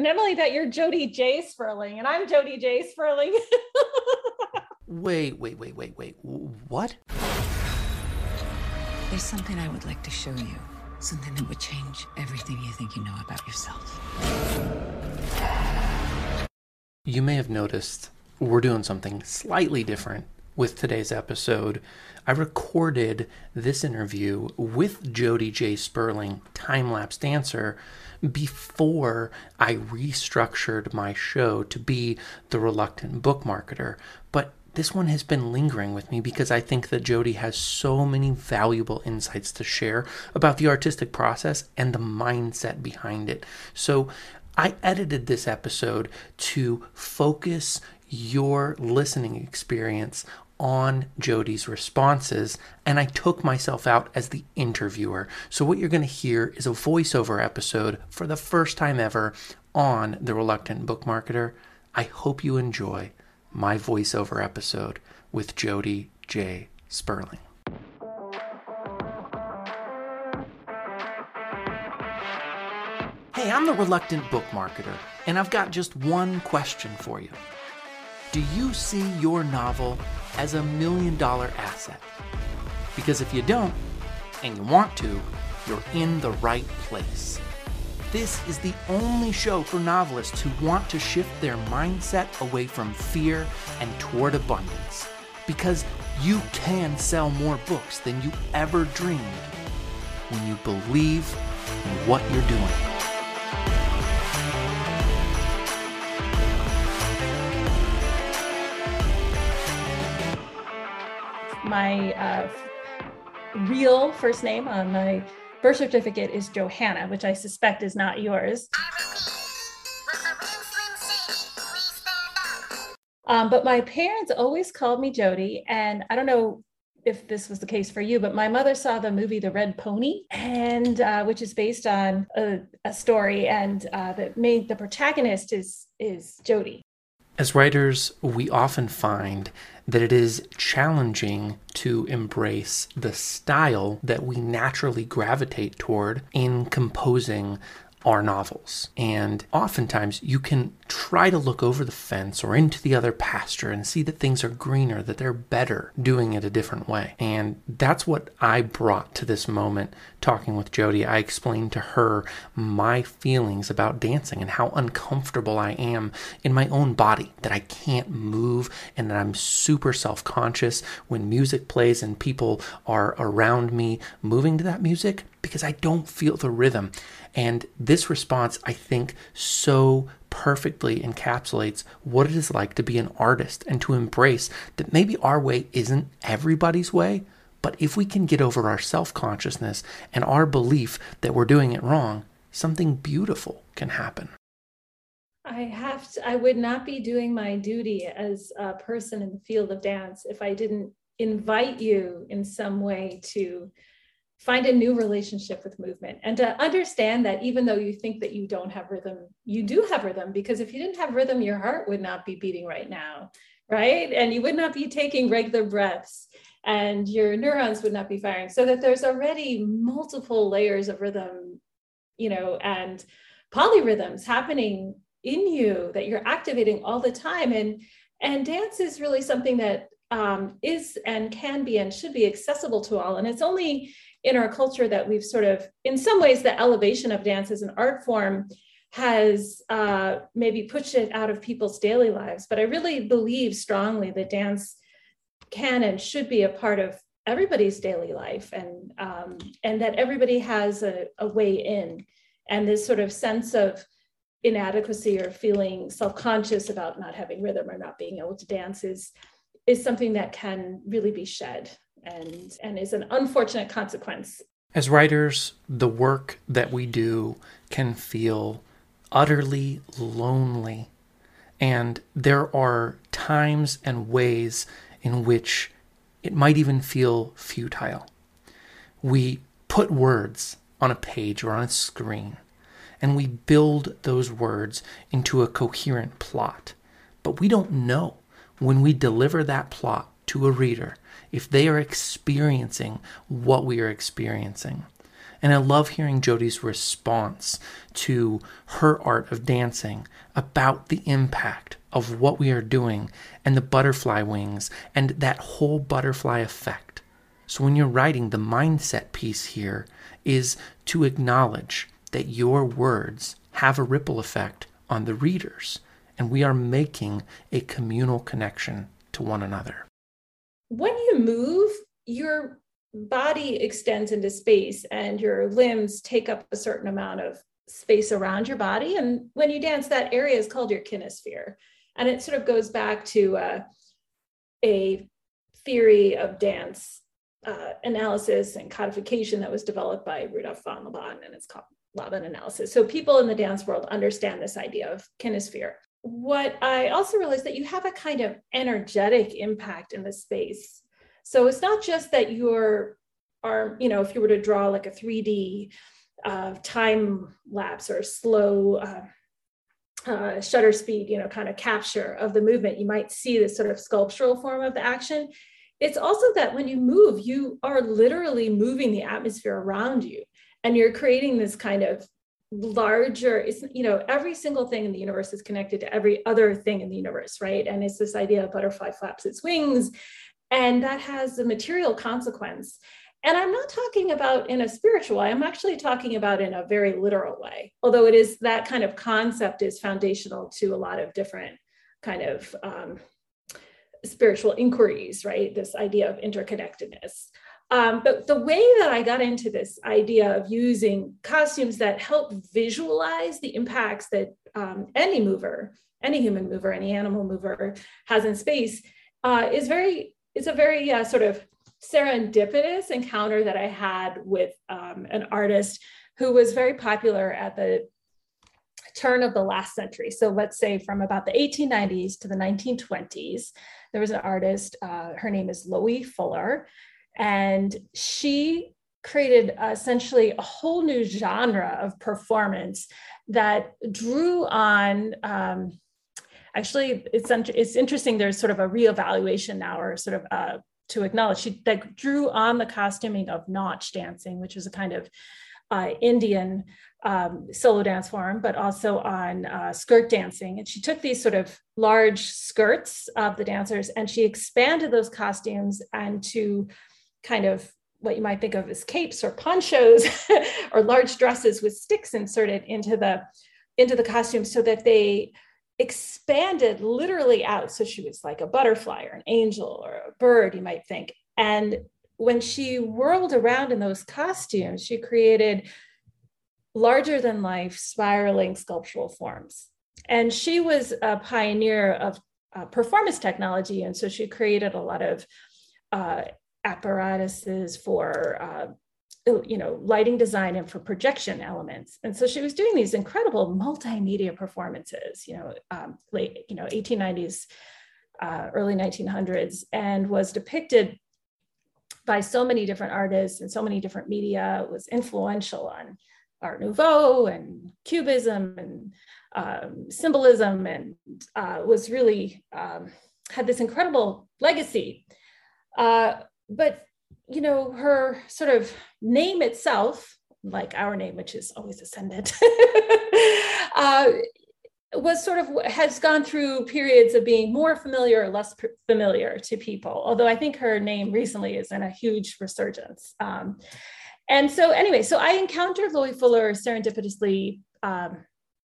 And Emily, that you're Jody J. Sperling, and I'm Jody J. Sperling. wait, wait, wait, wait, wait. What? There's something I would like to show you. Something that would change everything you think you know about yourself. You may have noticed we're doing something slightly different with today's episode. I recorded this interview with Jody J. Sperling, time lapse dancer, before I restructured my show to be the reluctant book marketer. But this one has been lingering with me because I think that Jody has so many valuable insights to share about the artistic process and the mindset behind it. So I edited this episode to focus your listening experience on Jody's responses, and I took myself out as the interviewer. So, what you're going to hear is a voiceover episode for the first time ever on The Reluctant Book Marketer. I hope you enjoy my voiceover episode with Jody J. Sperling. Hey, I'm the Reluctant Book Marketer, and I've got just one question for you. Do you see your novel as a million dollar asset? Because if you don't, and you want to, you're in the right place. This is the only show for novelists who want to shift their mindset away from fear and toward abundance. Because you can sell more books than you ever dreamed when you believe in what you're doing. My uh, real first name on my birth certificate is Johanna, which I suspect is not yours. Um, but my parents always called me Jody, and I don't know if this was the case for you, but my mother saw the movie The Red Pony, and uh, which is based on a, a story, and uh, the the protagonist is is Jody. As writers, we often find that it is challenging to embrace the style that we naturally gravitate toward in composing our novels. And oftentimes you can try to look over the fence or into the other pasture and see that things are greener, that they're better doing it a different way. And that's what I brought to this moment talking with Jody. I explained to her my feelings about dancing and how uncomfortable I am in my own body, that I can't move and that I'm super self conscious when music plays and people are around me moving to that music because I don't feel the rhythm. And this response, I think, so perfectly encapsulates what it is like to be an artist and to embrace that maybe our way isn't everybody's way, but if we can get over our self consciousness and our belief that we're doing it wrong, something beautiful can happen. I have to, I would not be doing my duty as a person in the field of dance if I didn't invite you in some way to find a new relationship with movement and to understand that even though you think that you don't have rhythm, you do have rhythm because if you didn't have rhythm, your heart would not be beating right now, right? And you would not be taking regular breaths and your neurons would not be firing. So that there's already multiple layers of rhythm, you know, and polyrhythms happening in you that you're activating all the time. And and dance is really something that um, is and can be and should be accessible to all. And it's only in our culture that we've sort of, in some ways, the elevation of dance as an art form has uh, maybe pushed it out of people's daily lives. But I really believe strongly that dance can and should be a part of everybody's daily life and um, and that everybody has a, a way in and this sort of sense of inadequacy or feeling self-conscious about not having rhythm or not being able to dance is is something that can really be shed and and is an unfortunate consequence. As writers, the work that we do can feel utterly lonely. And there are times and ways in which it might even feel futile. We put words on a page or on a screen, and we build those words into a coherent plot. But we don't know when we deliver that plot to a reader if they are experiencing what we are experiencing. And I love hearing Jody's response to her art of dancing about the impact of what we are doing and the butterfly wings and that whole butterfly effect. So, when you're writing, the mindset piece here is to acknowledge that your words have a ripple effect on the readers, and we are making a communal connection to one another. When you move, your body extends into space and your limbs take up a certain amount of space around your body. And when you dance, that area is called your kinesphere. And it sort of goes back to uh, a theory of dance uh, analysis and codification that was developed by Rudolf von Laban, and it's called Laban analysis. So people in the dance world understand this idea of kinesphere. What I also realized that you have a kind of energetic impact in the space. So it's not just that your arm, you know, if you were to draw like a 3D uh, time lapse or slow uh, uh, shutter speed, you know, kind of capture of the movement, you might see this sort of sculptural form of the action. It's also that when you move, you are literally moving the atmosphere around you and you're creating this kind of larger it's you know every single thing in the universe is connected to every other thing in the universe right and it's this idea of butterfly flaps its wings and that has a material consequence and I'm not talking about in a spiritual way, I'm actually talking about in a very literal way, although it is that kind of concept is foundational to a lot of different kind of um, spiritual inquiries, right? This idea of interconnectedness. Um, but the way that I got into this idea of using costumes that help visualize the impacts that um, any mover, any human mover, any animal mover has in space uh, is very, it's a very uh, sort of serendipitous encounter that I had with um, an artist who was very popular at the turn of the last century. So let's say from about the 1890s to the 1920s, there was an artist, uh, her name is Loie Fuller, and she created essentially a whole new genre of performance that drew on um, actually it's it's interesting there's sort of a reevaluation now or sort of a to acknowledge. She that drew on the costuming of nautch dancing, which is a kind of uh, Indian um, solo dance form, but also on uh, skirt dancing. And she took these sort of large skirts of the dancers and she expanded those costumes and to kind of what you might think of as capes or ponchos or large dresses with sticks inserted into the into the costume so that they expanded literally out. So she was like a butterfly or an angel or a bird, you might think. And when she whirled around in those costumes, she created larger than life spiraling sculptural forms. And she was a pioneer of uh, performance technology. And so she created a lot of uh, apparatuses for uh, you know lighting design and for projection elements. And so she was doing these incredible multimedia performances you know um, late you know 1890s uh, early 1900s and was depicted by so many different artists and so many different media. Was influential on art nouveau and cubism and um, symbolism and uh, was really um, had this incredible legacy. Uh, but you know, her sort of name itself, like our name, which is always ascendant, uh, was sort of has gone through periods of being more familiar or less familiar to people. Although I think her name recently is in a huge resurgence. Um, and so, anyway, so I encountered Loie Fuller serendipitously um,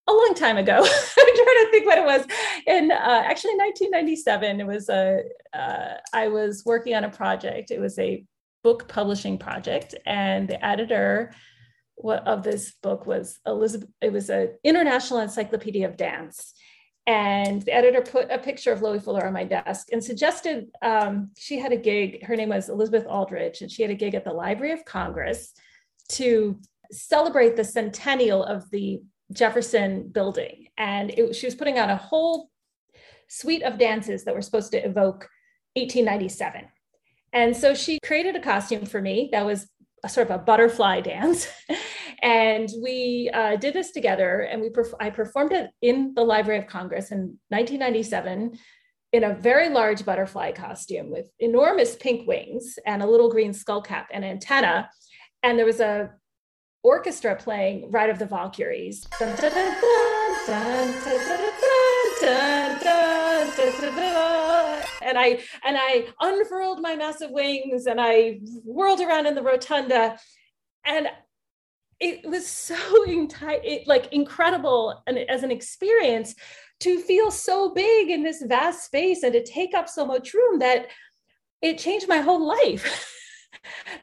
a long time ago. Trying to think what it was. In uh, actually 1997, it was a. Uh, I was working on a project. It was a book publishing project, and the editor of this book was Elizabeth. It was an international encyclopedia of dance, and the editor put a picture of Loie Fuller on my desk and suggested um, she had a gig. Her name was Elizabeth Aldrich, and she had a gig at the Library of Congress to celebrate the centennial of the Jefferson Building, and it, she was putting on a whole suite of dances that were supposed to evoke 1897. And so she created a costume for me that was a sort of a butterfly dance. and we uh, did this together and we perf- I performed it in the Library of Congress in 1997 in a very large butterfly costume with enormous pink wings and a little green skull cap and antenna. And there was a orchestra playing Ride of the Valkyries. And I and I unfurled my massive wings and I whirled around in the rotunda. And it was so enti- it, like incredible and as an experience to feel so big in this vast space and to take up so much room that it changed my whole life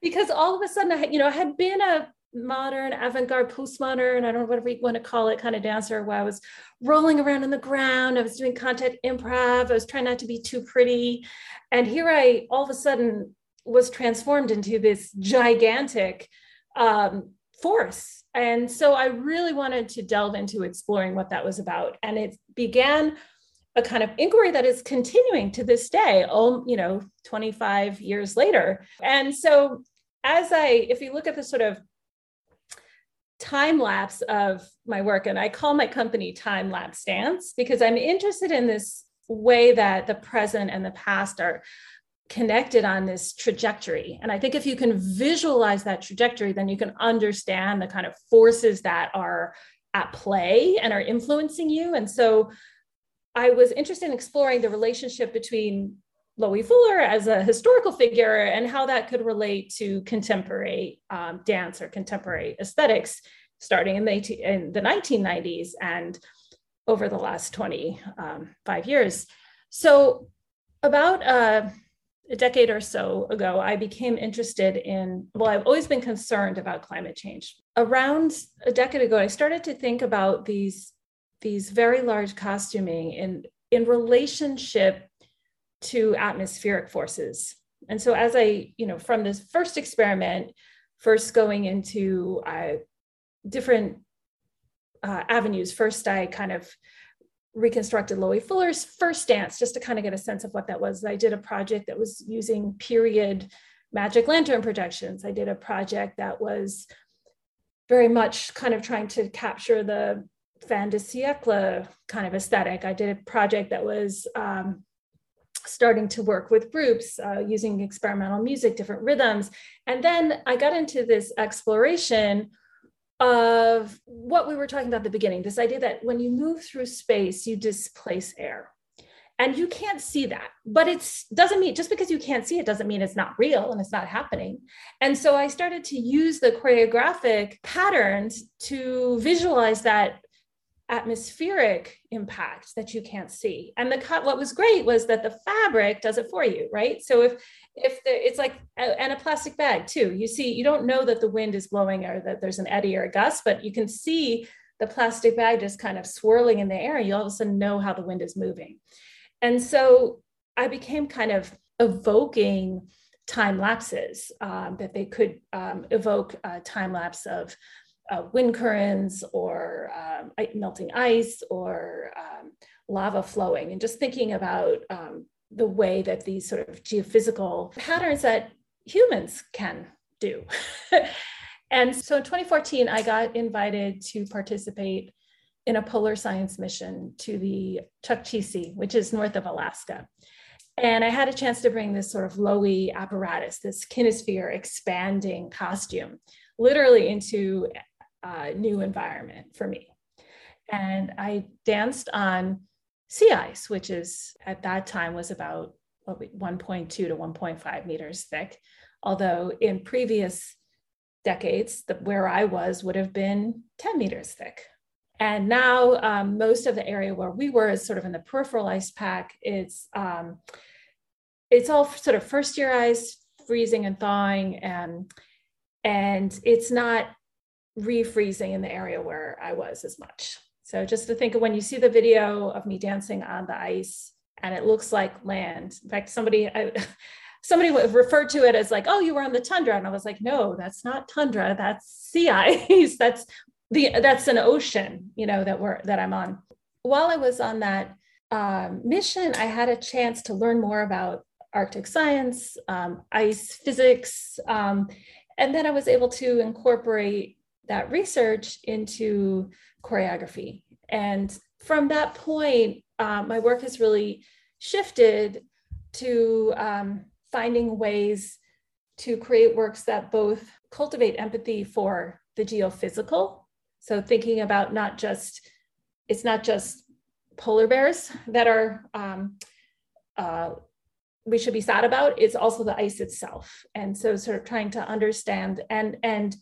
because all of a sudden I, you know, I had been a modern, avant-garde, postmodern, I don't know whatever you want to call it, kind of dancer where I was rolling around on the ground. I was doing contact improv. I was trying not to be too pretty. And here I all of a sudden was transformed into this gigantic um, force. And so I really wanted to delve into exploring what that was about. And it began a kind of inquiry that is continuing to this day, all, you know, 25 years later. And so as I, if you look at the sort of time lapse of my work, and I call my company Time Lapse Dance because I'm interested in this way that the present and the past are connected on this trajectory. And I think if you can visualize that trajectory, then you can understand the kind of forces that are at play and are influencing you. And so I was interested in exploring the relationship between Loie Fuller as a historical figure and how that could relate to contemporary um, dance or contemporary aesthetics starting in the, in the 1990s and over the last 25 um, years. So, about uh, a decade or so ago, I became interested in, well, I've always been concerned about climate change. Around a decade ago, I started to think about these these very large costuming in, in relationship to atmospheric forces. And so as I, you know, from this first experiment, first going into uh, different uh, avenues, first I kind of reconstructed Loie Fuller's first dance just to kind of get a sense of what that was. I did a project that was using period magic lantern projections. I did a project that was very much kind of trying to capture the fin de siècle kind of aesthetic. I did a project that was um, starting to work with groups uh, using experimental music, different rhythms. And then I got into this exploration of what we were talking about at the beginning this idea that when you move through space, you displace air. And you can't see that, but it doesn't mean just because you can't see it doesn't mean it's not real and it's not happening. And so I started to use the choreographic patterns to visualize that atmospheric impact that you can't see. And the cut what was great was that the fabric does it for you right? So if if the, it's like and a plastic bag too. You see you don't know that the wind is blowing or that there's an eddy or a gust but you can see the plastic bag just kind of swirling in the air you all of a sudden know how the wind is moving. And so i became kind of evoking time lapses um, that they could um, evoke a time lapse of uh, wind currents or um, melting ice or um, lava flowing, and just thinking about um, the way that these sort of geophysical patterns that humans can do. and so in 2014, I got invited to participate in a polar science mission to the Chukchi which is north of Alaska. And I had a chance to bring this sort of Loie apparatus, this kinesphere expanding costume, literally into uh, new environment for me. And I danced on sea ice, which is at that time was about 1.2 to 1.5 meters thick. Although in previous decades, the, where I was would have been 10 meters thick. And now um, most of the area where we were is sort of in the peripheral ice pack. It's um, it's all sort of first year ice, freezing and thawing, and and it's not refreezing in the area where I was as much. So just to think of when you see the video of me dancing on the ice and it looks like land. In fact, somebody I, somebody referred to it as like, "Oh, you were on the tundra," and I was like, "No, that's not tundra. That's sea ice. that's the that's an ocean. You know that we're that I'm on." While I was on that um, mission, I had a chance to learn more about Arctic science, um, ice physics, um, and then I was able to incorporate that research into choreography. And from that point, um, my work has really shifted to um, finding ways to create works that both cultivate empathy for the geophysical. So thinking about not just, it's not just polar bears that are, um, uh, we should be sad about, it's also the ice itself. And so sort of trying to understand and, and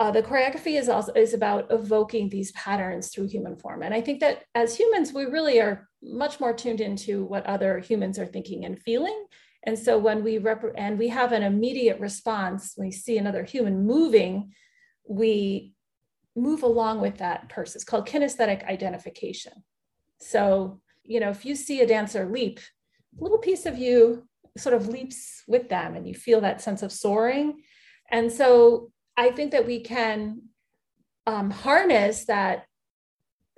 uh, the choreography is also is about evoking these patterns through human form. And i think that as humans we really are much more tuned into what other humans are thinking and feeling. And so when we rep- and we have an immediate response when we see another human moving we move along with that person it's called kinesthetic identification. So you know if you see a dancer leap a little piece of you sort of leaps with them and you feel that sense of soaring. And so I think that we can um, harness that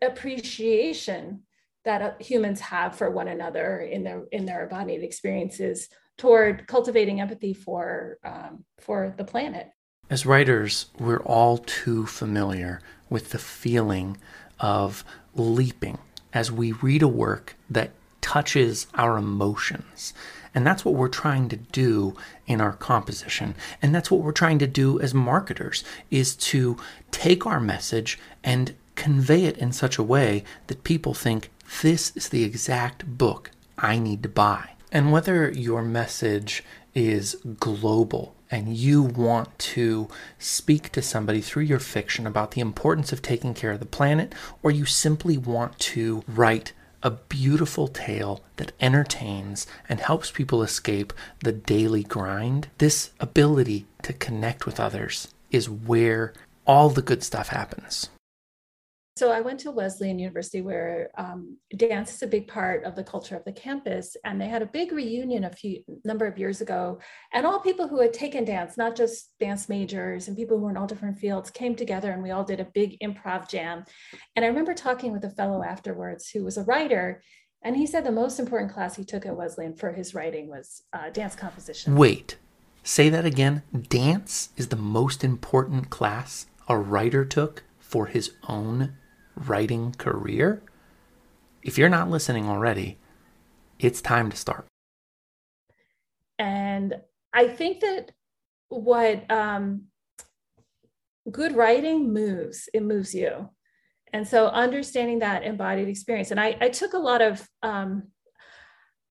appreciation that uh, humans have for one another in their in their embodied experiences toward cultivating empathy for um, for the planet. As writers, we're all too familiar with the feeling of leaping as we read a work that touches our emotions and that's what we're trying to do in our composition. And that's what we're trying to do as marketers is to take our message and convey it in such a way that people think this is the exact book I need to buy. And whether your message is global and you want to speak to somebody through your fiction about the importance of taking care of the planet, or you simply want to write a beautiful tale that entertains and helps people escape the daily grind, this ability to connect with others is where all the good stuff happens. So I went to Wesleyan University where um, dance is a big part of the culture of the campus, and they had a big reunion a few number of years ago, and all people who had taken dance, not just dance majors and people who were in all different fields, came together and we all did a big improv jam. And I remember talking with a fellow afterwards who was a writer, and he said the most important class he took at Wesleyan for his writing was uh, dance composition. Wait, say that again. Dance is the most important class a writer took for his own writing career, if you're not listening already, it's time to start. And I think that what um, good writing moves, it moves you. And so understanding that embodied experience. And I, I took a lot of um,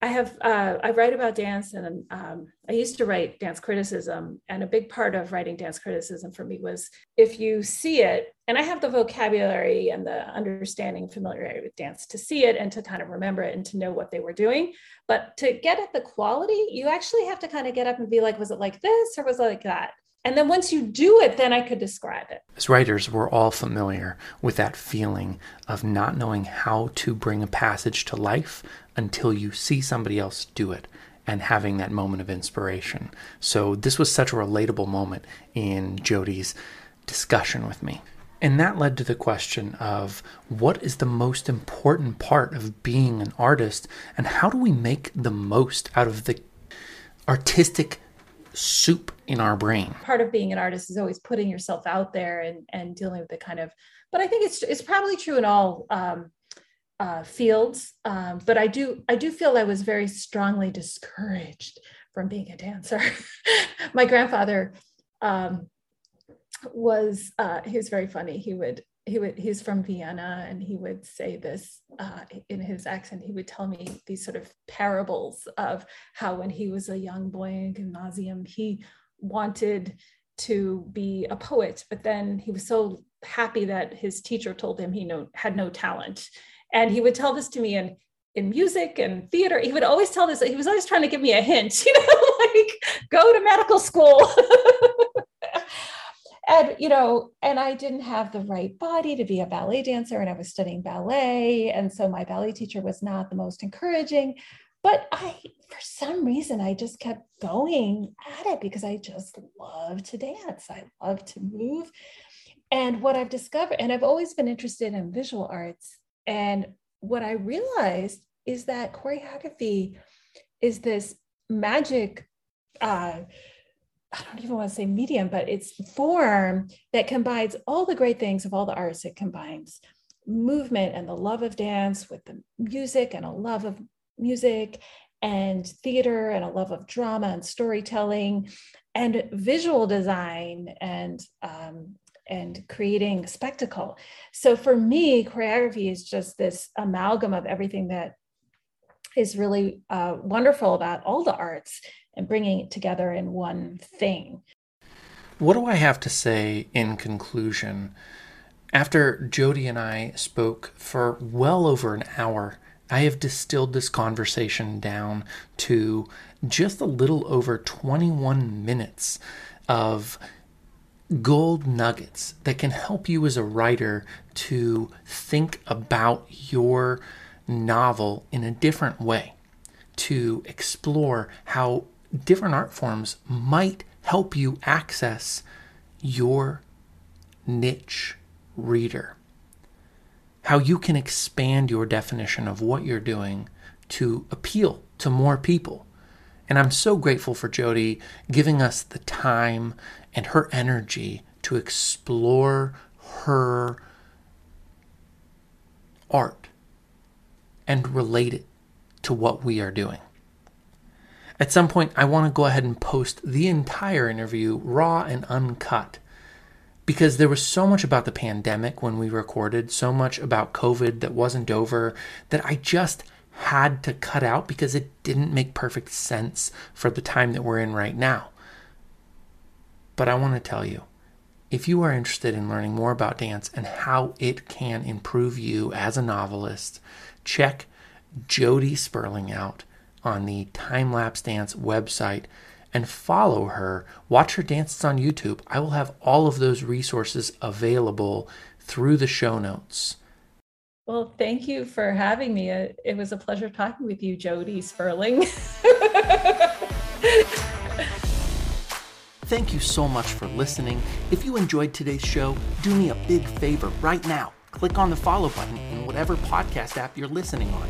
I have uh, I write about dance, and um, I used to write dance criticism. And a big part of writing dance criticism for me was if you see it, and I have the vocabulary and the understanding, familiarity with dance to see it and to kind of remember it and to know what they were doing. But to get at the quality, you actually have to kind of get up and be like, was it like this or was it like that? And then once you do it, then I could describe it. As writers, we're all familiar with that feeling of not knowing how to bring a passage to life until you see somebody else do it and having that moment of inspiration. So, this was such a relatable moment in Jody's discussion with me. And that led to the question of what is the most important part of being an artist and how do we make the most out of the artistic soup in our brain. Part of being an artist is always putting yourself out there and, and dealing with the kind of, but I think it's, it's probably true in all um, uh, fields. Um, but I do, I do feel I was very strongly discouraged from being a dancer. My grandfather um, was, uh, he was very funny. He would he would he's from Vienna and he would say this uh, in his accent. He would tell me these sort of parables of how when he was a young boy in gymnasium, he wanted to be a poet, but then he was so happy that his teacher told him he no, had no talent. And he would tell this to me in in music and theater. He would always tell this. He was always trying to give me a hint, you know, like go to medical school. and you know and i didn't have the right body to be a ballet dancer and i was studying ballet and so my ballet teacher was not the most encouraging. But i for some reason i just kept going at it because i just love to dance. I love to move. And what i've discovered and i've always been interested in visual arts and what i realized is that choreography is this magic uh, I don't even want to say medium, but it's form that combines all the great things of all the arts. It combines movement and the love of dance with the music and a love of music and theater and a love of drama and storytelling and visual design and um, and creating spectacle. So for me, choreography is just this amalgam of everything that is really uh, wonderful about all the arts and bringing it together in one thing. What do I have to say in conclusion? After Jody and I spoke for well over an hour, I have distilled this conversation down to just a little over 21 minutes of gold nuggets that can help you as a writer to think about your novel in a different way, to explore how different art forms might help you access your niche reader. How you can expand your definition of what you're doing to appeal to more people. And I'm so grateful for Jody giving us the time and her energy to explore her art and relate it to what we are doing. At some point, I want to go ahead and post the entire interview raw and uncut because there was so much about the pandemic when we recorded, so much about COVID that wasn't over that I just had to cut out because it didn't make perfect sense for the time that we're in right now. But I want to tell you if you are interested in learning more about dance and how it can improve you as a novelist, check Jody Sperling out on the Time Lapse Dance website and follow her. Watch her dances on YouTube. I will have all of those resources available through the show notes. Well, thank you for having me. It was a pleasure talking with you, Jody Sperling. Thank you so much for listening. If you enjoyed today's show, do me a big favor right now. Click on the follow button in whatever podcast app you're listening on.